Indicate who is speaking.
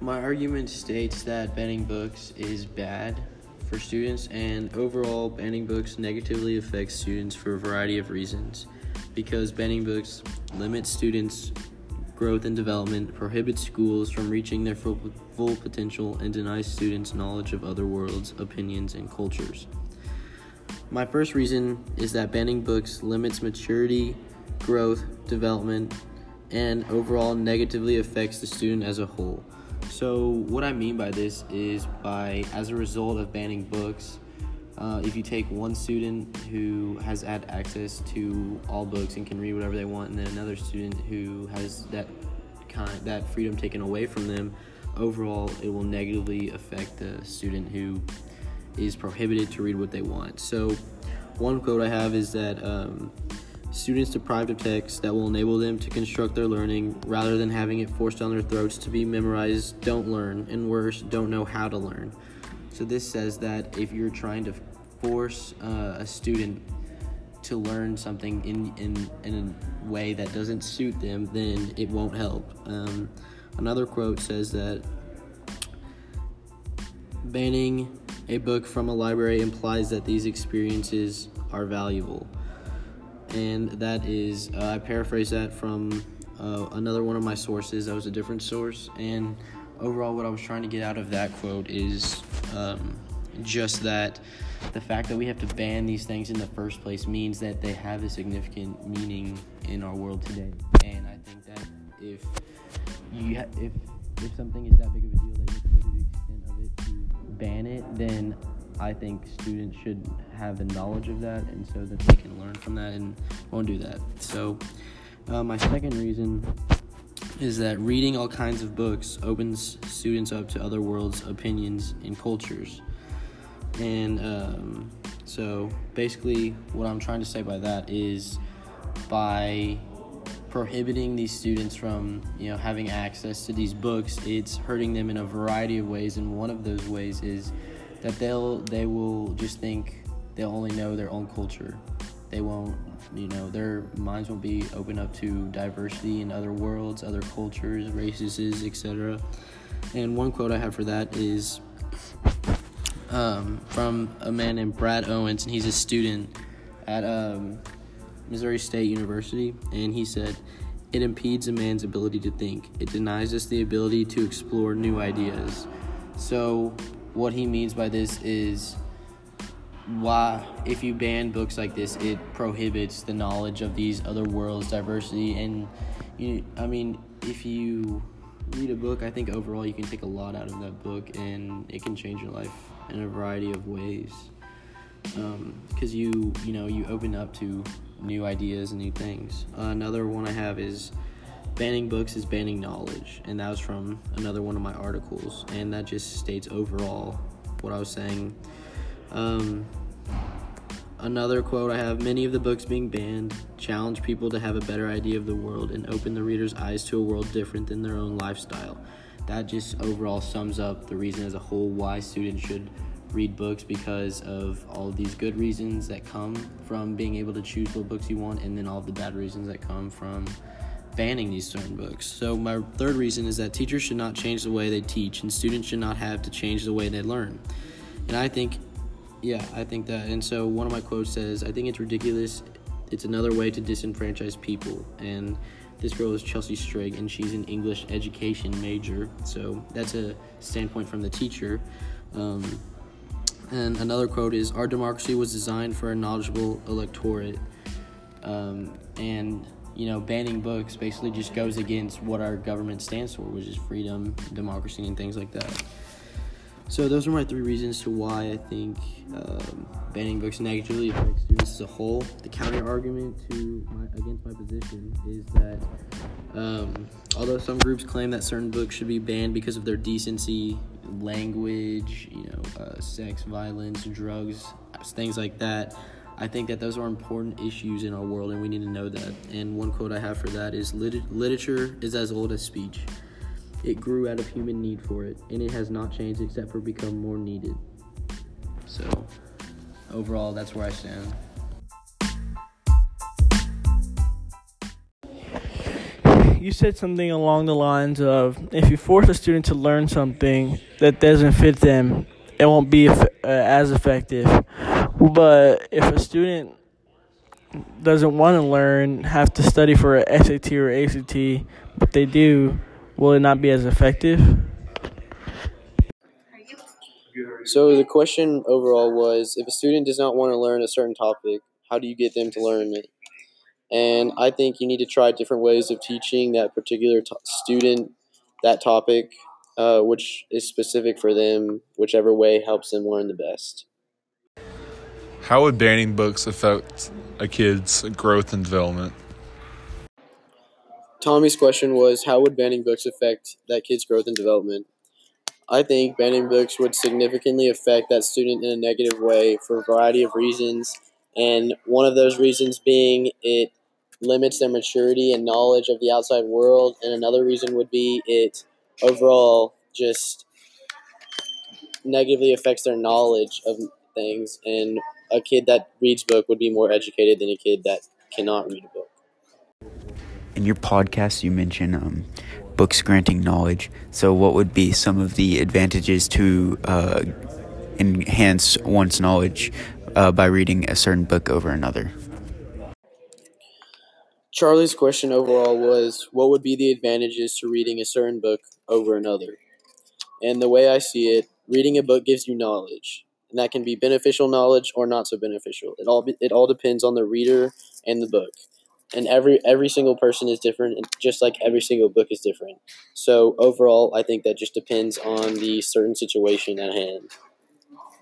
Speaker 1: my argument states that banning books is bad for students, and overall, banning books negatively affects students for a variety of reasons. Because banning books limits students' growth and development, prohibits schools from reaching their full, full potential, and denies students knowledge of other worlds, opinions, and cultures. My first reason is that banning books limits maturity, growth, development, and overall negatively affects the student as a whole. So, what I mean by this is by as a result of banning books, uh, if you take one student who has had access to all books and can read whatever they want, and then another student who has that kind that freedom taken away from them, overall it will negatively affect the student who is prohibited to read what they want. So, one quote I have is that. Um, Students deprived of text that will enable them to construct their learning rather than having it forced down their throats to be memorized don't learn, and worse, don't know how to learn. So, this says that if you're trying to force uh, a student to learn something in, in, in a way that doesn't suit them, then it won't help. Um, another quote says that banning a book from a library implies that these experiences are valuable and that is uh, I paraphrase that from uh, another one of my sources. That was a different source, and overall, what I was trying to get out of that quote is um, just that the fact that we have to ban these things in the first place means that they have a significant meaning in our world today, and I think that if you ha- if if something is that big of a deal that you have to go to the extent of it to ban it, then I think students should have the knowledge of that and so that they can learn from that and won't do that. So, uh, my second reason is that reading all kinds of books opens students up to other worlds, opinions, and cultures. And um, so, basically, what I'm trying to say by that is by prohibiting these students from you know having access to these books it's hurting them in a variety of ways and one of those ways is that they'll they will just think they'll only know their own culture. They won't, you know, their minds won't be open up to diversity in other worlds, other cultures, races, etc. And one quote I have for that is um, from a man named Brad Owens, and he's a student at um, Missouri State University, and he said, "It impedes a man's ability to think. It denies us the ability to explore new ideas." So what he means by this is why if you ban books like this it prohibits the knowledge of these other worlds diversity and you i mean if you read a book i think overall you can take a lot out of that book and it can change your life in a variety of ways. Because um, you you know you open up to new ideas and new things. Uh, another one i have is banning books is banning knowledge and that was from another one of my articles and that just states overall what i was saying. Um, another quote i have many of the books being banned challenge people to have a better idea of the world and open the reader's eyes to a world different than their own lifestyle. That just overall sums up the reason as a whole why students should read books because of all of these good reasons that come from being able to choose what books you want and then all of the bad reasons that come from banning these certain books. So, my third reason is that teachers should not change the way they teach, and students should not have to change the way they learn. And I think, yeah, I think that. And so, one of my quotes says, I think it's ridiculous. It's another way to disenfranchise people. And this girl is Chelsea Strigg, and she's an English education major. So, that's a standpoint from the teacher. Um, and another quote is Our democracy was designed for a knowledgeable electorate. Um, and you know, banning books basically just goes against what our government stands for, which is freedom, democracy, and things like that. So those are my three reasons to why I think um, banning books negatively affects students as a whole. The counter argument to my, against my position is that um, although some groups claim that certain books should be banned because of their decency, language, you know, uh, sex, violence, drugs, things like that, I think that those are important issues in our world, and we need to know that. And one quote I have for that is Lit- Literature is as old as speech. It grew out of human need for it, and it has not changed except for become more needed. So, overall, that's where I stand.
Speaker 2: you said something along the lines of if you force a student to learn something that doesn't fit them, it won't be uh, as effective. But if a student doesn't want to learn, have to study for a SAT or ACT, but they do, will it not be as effective?
Speaker 1: So the question overall was if a student does not want to learn a certain topic, how do you get them to learn it? And I think you need to try different ways of teaching that particular t- student that topic, uh, which is specific for them, whichever way helps them learn the best.
Speaker 3: How would banning books affect a kid's growth and development?
Speaker 1: Tommy's question was how would banning books affect that kid's growth and development? I think banning books would significantly affect that student in a negative way for a variety of reasons. And one of those reasons being it limits their maturity and knowledge of the outside world. And another reason would be it overall just negatively affects their knowledge of things. And a kid that reads book would be more educated than a kid that cannot read a book.
Speaker 4: In your podcast, you mentioned um, books granting knowledge. So, what would be some of the advantages to uh, enhance one's knowledge uh, by reading a certain book over another?
Speaker 1: Charlie's question overall was what would be the advantages to reading a certain book over another? And the way I see it, reading a book gives you knowledge, and that can be beneficial knowledge or not so beneficial. It all it all depends on the reader and the book. And every every single person is different, and just like every single book is different. So overall, I think that just depends on the certain situation at hand.